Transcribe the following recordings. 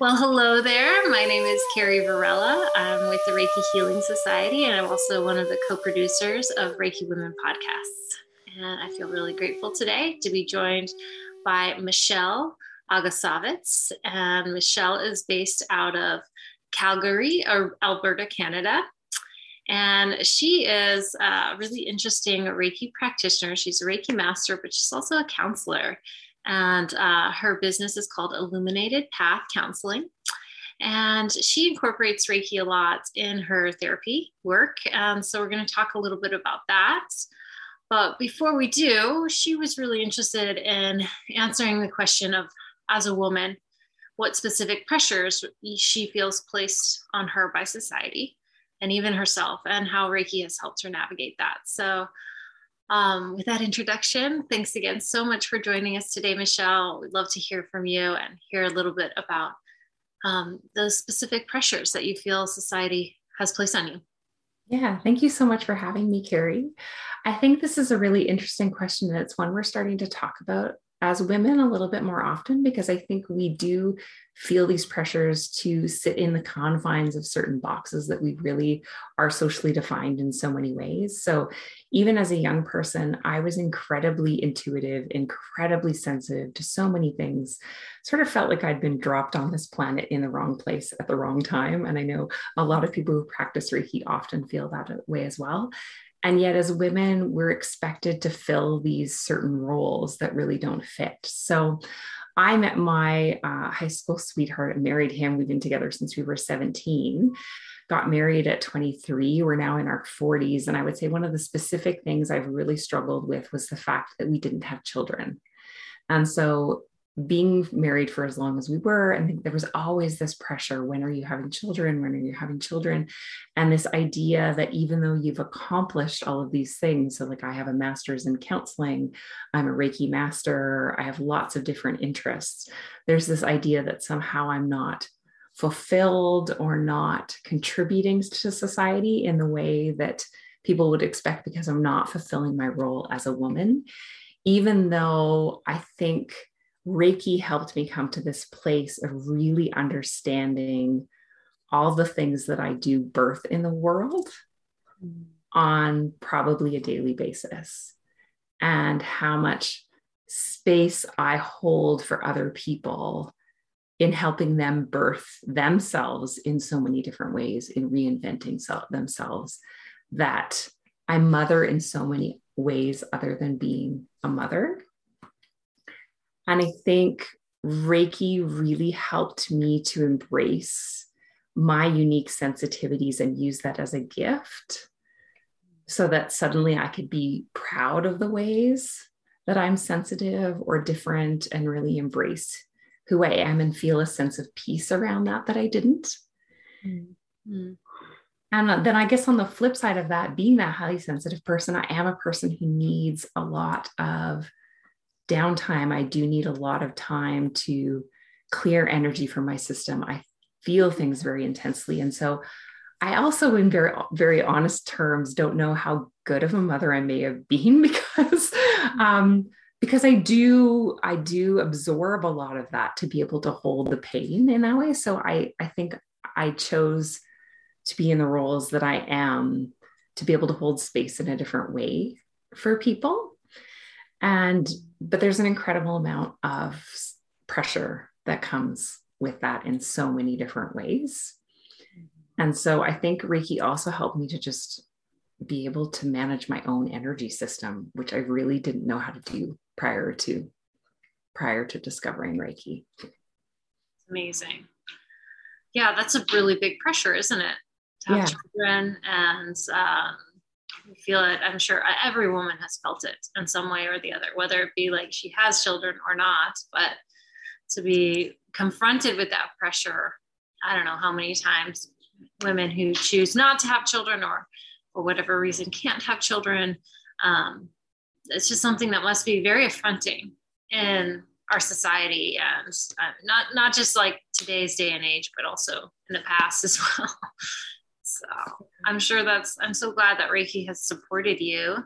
Well, hello there. My name is Carrie Varela. I'm with the Reiki Healing Society, and I'm also one of the co producers of Reiki Women podcasts. And I feel really grateful today to be joined by Michelle Agopsowicz. And Michelle is based out of Calgary, uh, Alberta, Canada. And she is a really interesting Reiki practitioner. She's a Reiki master, but she's also a counselor and uh, her business is called Illuminated Path Counseling. And she incorporates Reiki a lot in her therapy work. And so we're going to talk a little bit about that. But before we do, she was really interested in answering the question of, as a woman, what specific pressures she feels placed on her by society and even herself, and how Reiki has helped her navigate that. So um, with that introduction, thanks again so much for joining us today, Michelle. We'd love to hear from you and hear a little bit about um, those specific pressures that you feel society has placed on you. Yeah, thank you so much for having me, Carrie. I think this is a really interesting question, and it's one we're starting to talk about as women a little bit more often because I think we do feel these pressures to sit in the confines of certain boxes that we really are socially defined in so many ways. So, even as a young person, I was incredibly intuitive, incredibly sensitive to so many things. Sort of felt like I'd been dropped on this planet in the wrong place at the wrong time. And I know a lot of people who practice Reiki often feel that way as well. And yet, as women, we're expected to fill these certain roles that really don't fit. So, I met my uh, high school sweetheart and married him. We've been together since we were 17. Got married at 23. We're now in our 40s. And I would say one of the specific things I've really struggled with was the fact that we didn't have children. And so being married for as long as we were, I think there was always this pressure when are you having children? When are you having children? And this idea that even though you've accomplished all of these things, so like I have a master's in counseling, I'm a Reiki master, I have lots of different interests, there's this idea that somehow I'm not fulfilled or not contributing to society in the way that people would expect because I'm not fulfilling my role as a woman. Even though I think Reiki helped me come to this place of really understanding all the things that I do birth in the world on probably a daily basis and how much space I hold for other people in helping them birth themselves in so many different ways, in reinventing themselves, that I mother in so many ways other than being a mother. And I think Reiki really helped me to embrace my unique sensitivities and use that as a gift so that suddenly I could be proud of the ways that I'm sensitive or different and really embrace who I am and feel a sense of peace around that that I didn't. Mm-hmm. And then I guess on the flip side of that, being that highly sensitive person, I am a person who needs a lot of downtime, I do need a lot of time to clear energy from my system. I feel things very intensely. And so I also, in very, very honest terms, don't know how good of a mother I may have been because, um, because I do, I do absorb a lot of that to be able to hold the pain in that way. So I, I think I chose to be in the roles that I am to be able to hold space in a different way for people. And but there's an incredible amount of pressure that comes with that in so many different ways. And so I think Reiki also helped me to just be able to manage my own energy system, which I really didn't know how to do prior to prior to discovering Reiki. Amazing. Yeah, that's a really big pressure, isn't it? To have yeah. children and um, feel it. I'm sure every woman has felt it in some way or the other, whether it be like she has children or not. But to be confronted with that pressure, I don't know how many times women who choose not to have children or for whatever reason can't have children. Um, it's just something that must be very affronting in our society and uh, not not just like today's day and age, but also in the past as well. So I'm sure that's, I'm so glad that Reiki has supported you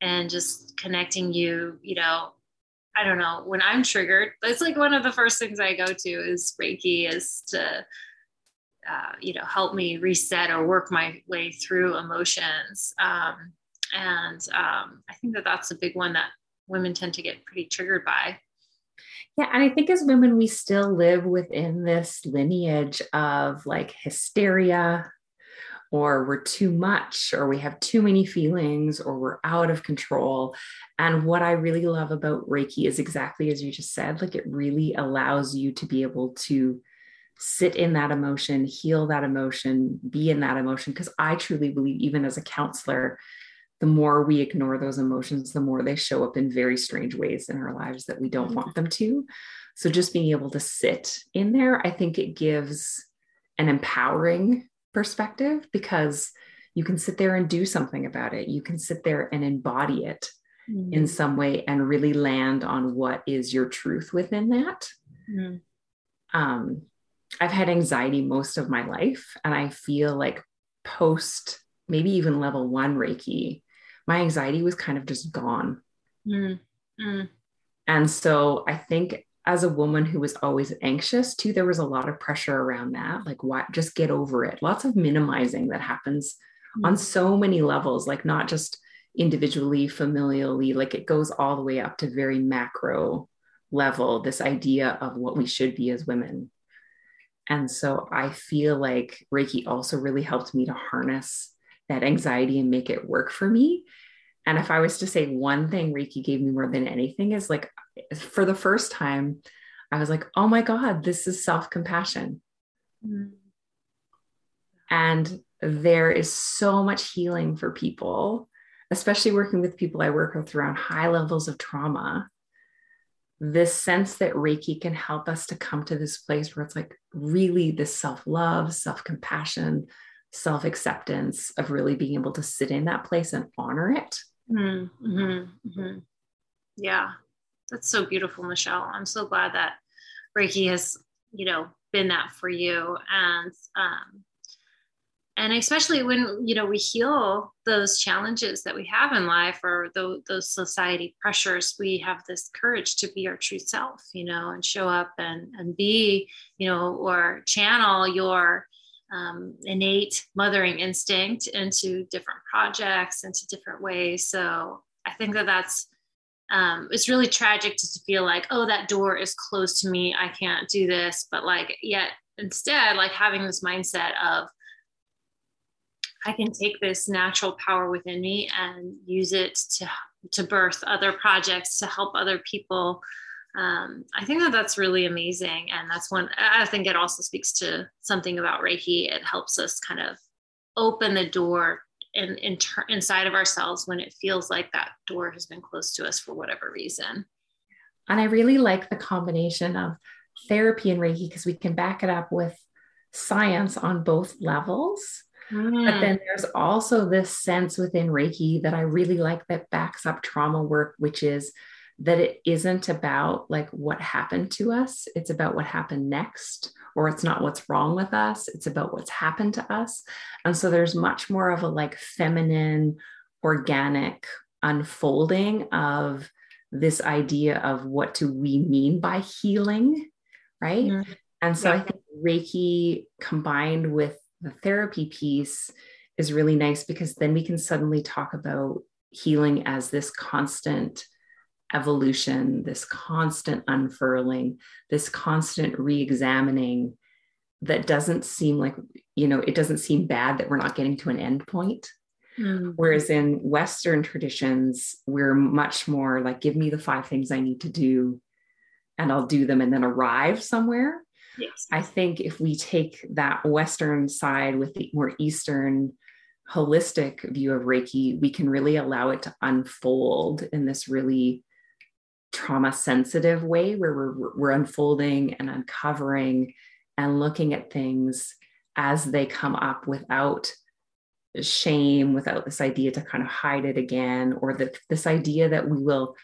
and just connecting you, you know, I don't know, when I'm triggered, it's like one of the first things I go to is Reiki is to, uh, you know, help me reset or work my way through emotions. Um, and um, I think that that's a big one that women tend to get pretty triggered by. Yeah. And I think as women, we still live within this lineage of like hysteria, or we're too much, or we have too many feelings, or we're out of control. And what I really love about Reiki is exactly as you just said, like it really allows you to be able to sit in that emotion, heal that emotion, be in that emotion. Because I truly believe, even as a counselor, the more we ignore those emotions, the more they show up in very strange ways in our lives that we don't want them to. So just being able to sit in there, I think it gives an empowering perspective because you can sit there and do something about it. You can sit there and embody it mm-hmm. in some way and really land on what is your truth within that. Mm-hmm. Um, I've had anxiety most of my life, and I feel like post maybe even level one Reiki, my anxiety was kind of just gone. Mm-hmm. And so I think as a woman who was always anxious too, there was a lot of pressure around that. Like, why just get over it. Lots of minimizing that happens mm-hmm. on so many levels, like not just individually, familially, like it goes all the way up to very macro level, this idea of what we should be as women. And so I feel like Reiki also really helped me to harness that anxiety and make it work for me. And if I was to say one thing Reiki gave me more than anything is like for the first time, I was like, oh my God, this is self compassion. Mm. And there is so much healing for people, especially working with people I work with around high levels of trauma. This sense that Reiki can help us to come to this place where it's like really this self love, self compassion, self acceptance of really being able to sit in that place and honor it. Mm-hmm, mm-hmm. Yeah, that's so beautiful, Michelle. I'm so glad that Reiki has, you know, been that for you. And um, and especially when you know we heal those challenges that we have in life or those, those society pressures we have this courage to be our true self you know and show up and and be you know or channel your um, innate mothering instinct into different projects into different ways so i think that that's um, it's really tragic to feel like, oh, that door is closed to me. I can't do this. But like, yet instead, like having this mindset of, I can take this natural power within me and use it to to birth other projects to help other people. Um, I think that that's really amazing, and that's one. I think it also speaks to something about Reiki. It helps us kind of open the door in, in ter- inside of ourselves when it feels like that door has been closed to us for whatever reason. And I really like the combination of therapy and Reiki because we can back it up with science on both levels. Mm. But then there's also this sense within Reiki that I really like that backs up trauma work, which is that it isn't about like what happened to us, it's about what happened next or it's not what's wrong with us, it's about what's happened to us. And so there's much more of a like feminine, organic unfolding of this idea of what do we mean by healing, right? Mm-hmm. And so yeah. I think Reiki combined with the therapy piece is really nice because then we can suddenly talk about healing as this constant evolution, this constant unfurling, this constant re examining that doesn't seem like, you know, it doesn't seem bad that we're not getting to an end point. Mm-hmm. Whereas in Western traditions, we're much more like, give me the five things I need to do and I'll do them and then arrive somewhere. Yes. I think if we take that Western side with the more Eastern holistic view of Reiki, we can really allow it to unfold in this really trauma sensitive way where we're, we're unfolding and uncovering and looking at things as they come up without shame, without this idea to kind of hide it again, or that this idea that we will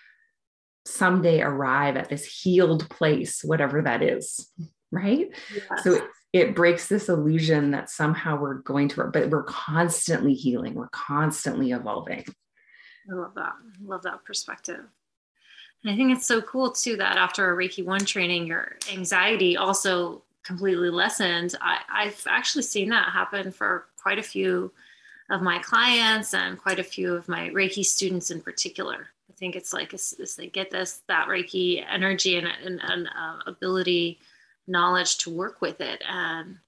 someday arrive at this healed place, whatever that is, right? Yes. So it, it breaks this illusion that somehow we're going to, but we're constantly healing, we're constantly evolving. I love that. I love that perspective. I think it's so cool too that after a Reiki one training, your anxiety also completely lessened. I, I've actually seen that happen for quite a few of my clients and quite a few of my Reiki students in particular. I think it's like as, as they get this that Reiki energy and, and, and uh, ability, knowledge to work with it, and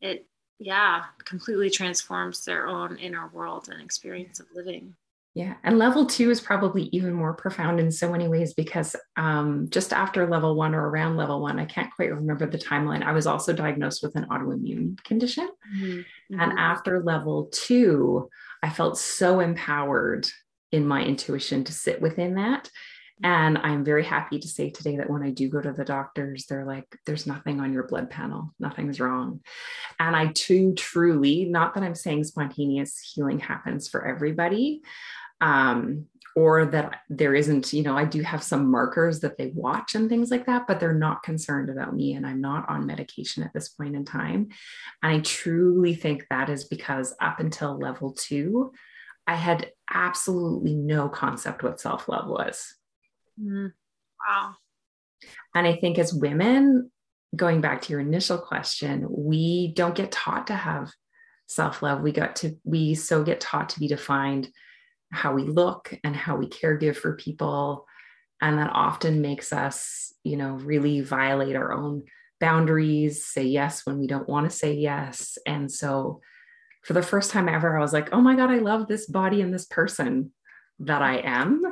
it yeah completely transforms their own inner world and experience of living. Yeah. And level two is probably even more profound in so many ways because um, just after level one or around level one, I can't quite remember the timeline. I was also diagnosed with an autoimmune condition. Mm-hmm. And after level two, I felt so empowered in my intuition to sit within that. And I'm very happy to say today that when I do go to the doctors, they're like, there's nothing on your blood panel, nothing's wrong. And I too truly, not that I'm saying spontaneous healing happens for everybody, um, or that there isn't, you know, I do have some markers that they watch and things like that, but they're not concerned about me and I'm not on medication at this point in time. And I truly think that is because up until level two, I had absolutely no concept what self love was. Mm, wow. And I think as women, going back to your initial question, we don't get taught to have self love. We got to, we so get taught to be defined how we look and how we care give for people. And that often makes us, you know, really violate our own boundaries, say yes when we don't want to say yes. And so for the first time ever, I was like, oh my God, I love this body and this person that I am.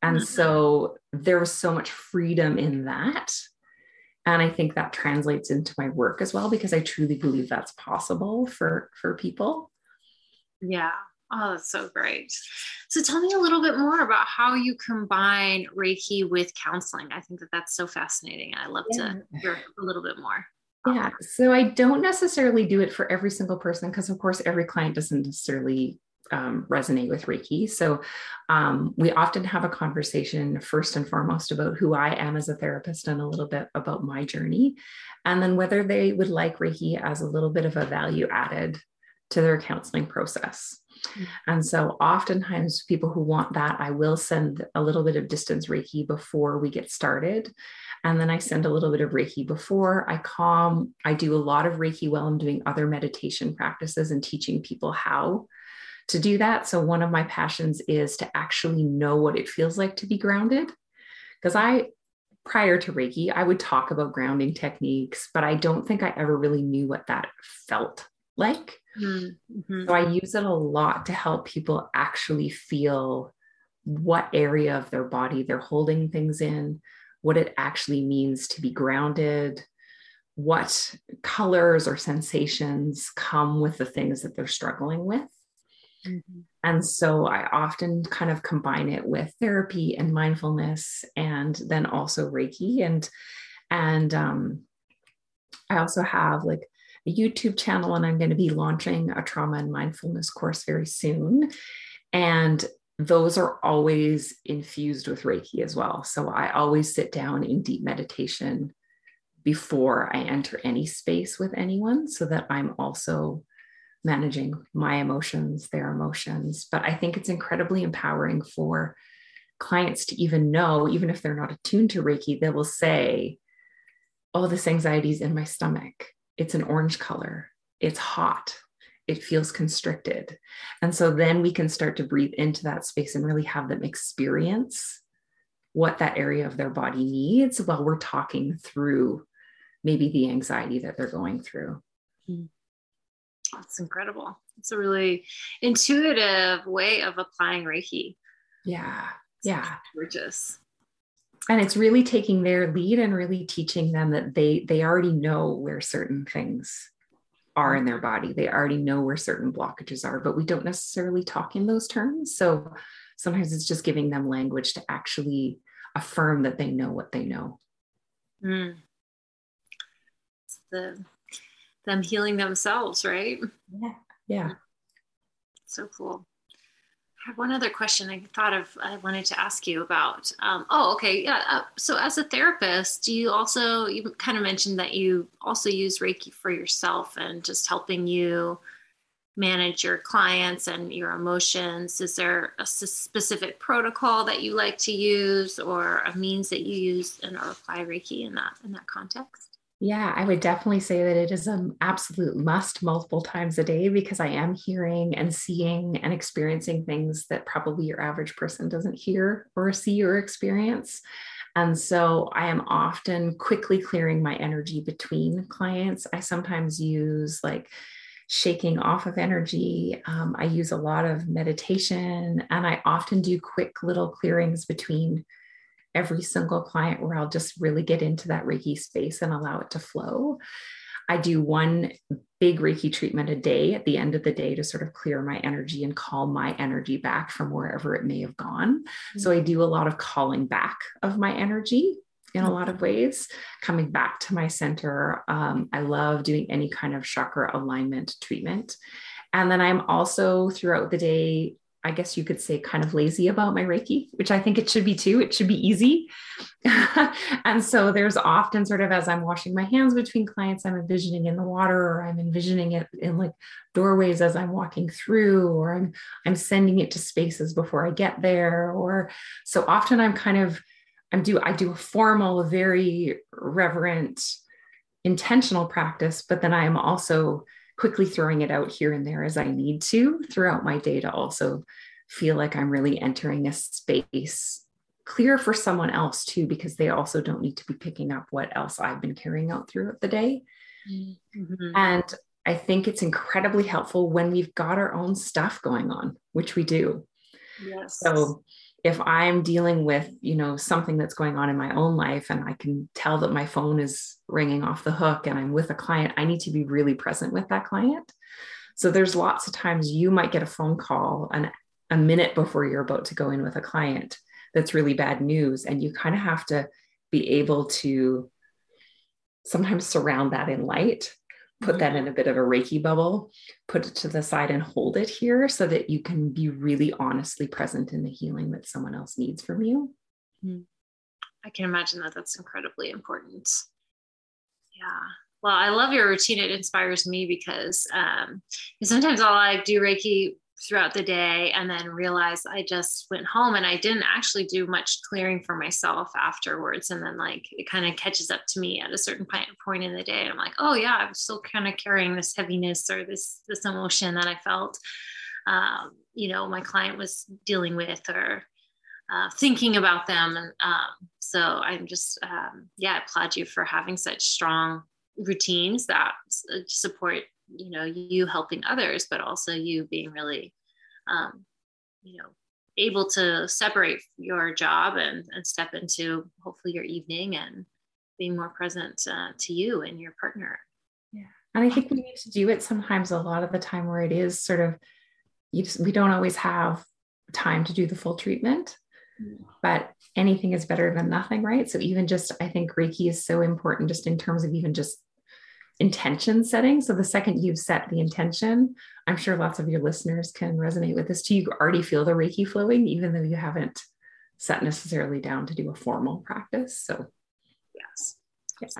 And mm-hmm. so there was so much freedom in that. And I think that translates into my work as well, because I truly believe that's possible for, for people. Yeah. Oh, that's so great. So tell me a little bit more about how you combine Reiki with counseling. I think that that's so fascinating. I love yeah. to hear a little bit more. Yeah. So I don't necessarily do it for every single person because, of course, every client doesn't necessarily um, resonate with Reiki. So um, we often have a conversation first and foremost about who I am as a therapist and a little bit about my journey, and then whether they would like Reiki as a little bit of a value added to their counseling process. And so, oftentimes, people who want that, I will send a little bit of distance Reiki before we get started. And then I send a little bit of Reiki before I calm. I do a lot of Reiki while I'm doing other meditation practices and teaching people how to do that. So, one of my passions is to actually know what it feels like to be grounded. Because I, prior to Reiki, I would talk about grounding techniques, but I don't think I ever really knew what that felt like. Mm-hmm. So I use it a lot to help people actually feel what area of their body they're holding things in, what it actually means to be grounded, what colors or sensations come with the things that they're struggling with. Mm-hmm. And so I often kind of combine it with therapy and mindfulness and then also Reiki and and um, I also have like a YouTube channel, and I'm going to be launching a trauma and mindfulness course very soon. And those are always infused with Reiki as well. So I always sit down in deep meditation before I enter any space with anyone so that I'm also managing my emotions, their emotions. But I think it's incredibly empowering for clients to even know, even if they're not attuned to Reiki, they will say, Oh, this anxiety is in my stomach it's an orange color, it's hot, it feels constricted. And so then we can start to breathe into that space and really have them experience what that area of their body needs while we're talking through maybe the anxiety that they're going through. Hmm. That's incredible. It's a really intuitive way of applying Reiki. Yeah. Yeah. Gorgeous and it's really taking their lead and really teaching them that they they already know where certain things are in their body. They already know where certain blockages are but we don't necessarily talk in those terms. So sometimes it's just giving them language to actually affirm that they know what they know. Mm. it's the them healing themselves right? Yeah yeah. So cool have one other question I thought of. I wanted to ask you about. Um, oh, okay, yeah. Uh, so, as a therapist, do you also you kind of mentioned that you also use Reiki for yourself and just helping you manage your clients and your emotions? Is there a specific protocol that you like to use or a means that you use and apply Reiki in that in that context? Yeah, I would definitely say that it is an absolute must multiple times a day because I am hearing and seeing and experiencing things that probably your average person doesn't hear or see or experience. And so I am often quickly clearing my energy between clients. I sometimes use like shaking off of energy. Um, I use a lot of meditation and I often do quick little clearings between every single client where I'll just really get into that Reiki space and allow it to flow. I do one big Reiki treatment a day at the end of the day to sort of clear my energy and call my energy back from wherever it may have gone. Mm-hmm. So I do a lot of calling back of my energy in a lot of ways, coming back to my center. Um, I love doing any kind of chakra alignment treatment. And then I'm also throughout the day I guess you could say, kind of lazy about my Reiki, which I think it should be too. It should be easy. and so there's often sort of as I'm washing my hands between clients, I'm envisioning in the water or I'm envisioning it in like doorways as I'm walking through, or I'm I'm sending it to spaces before I get there. Or so often I'm kind of I'm do I do a formal, very reverent, intentional practice, but then I am also quickly throwing it out here and there as I need to throughout my day to also feel like I'm really entering a space clear for someone else too, because they also don't need to be picking up what else I've been carrying out throughout the day. Mm-hmm. And I think it's incredibly helpful when we've got our own stuff going on, which we do. Yes. So if i'm dealing with you know something that's going on in my own life and i can tell that my phone is ringing off the hook and i'm with a client i need to be really present with that client. So there's lots of times you might get a phone call a minute before you're about to go in with a client that's really bad news and you kind of have to be able to sometimes surround that in light put that in a bit of a Reiki bubble, put it to the side and hold it here so that you can be really honestly present in the healing that someone else needs from you. Hmm. I can imagine that that's incredibly important. Yeah. Well, I love your routine. It inspires me because um, sometimes I'll like do Reiki throughout the day and then realized I just went home and I didn't actually do much clearing for myself afterwards. And then like it kind of catches up to me at a certain point in the day. And I'm like, oh yeah, I'm still kind of carrying this heaviness or this this emotion that I felt um, you know, my client was dealing with or uh, thinking about them. And um, so I'm just um, yeah, I applaud you for having such strong routines that support you know you helping others but also you being really um, you know able to separate your job and, and step into hopefully your evening and being more present uh, to you and your partner. Yeah. And i think we need to do it sometimes a lot of the time where it is sort of you just we don't always have time to do the full treatment mm. but anything is better than nothing right? So even just i think reiki is so important just in terms of even just intention setting. So the second you've set the intention, I'm sure lots of your listeners can resonate with this too. You already feel the Reiki flowing, even though you haven't sat necessarily down to do a formal practice. So, yes. yes.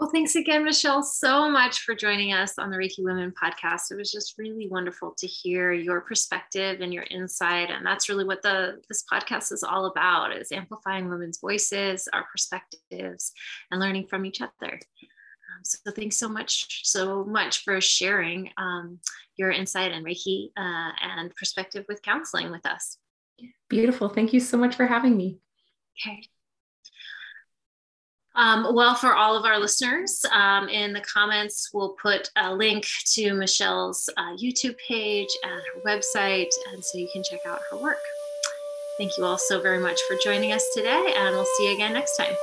Well, thanks again, Michelle, so much for joining us on the Reiki Women podcast. It was just really wonderful to hear your perspective and your insight. And that's really what the this podcast is all about is amplifying women's voices, our perspectives, and learning from each other. Um, so thanks so much, so much for sharing um, your insight and Reiki uh, and perspective with counseling with us. Beautiful. Thank you so much for having me. Okay. Um, well, for all of our listeners, um, in the comments, we'll put a link to Michelle's uh, YouTube page and her website, and so you can check out her work. Thank you all so very much for joining us today, and we'll see you again next time.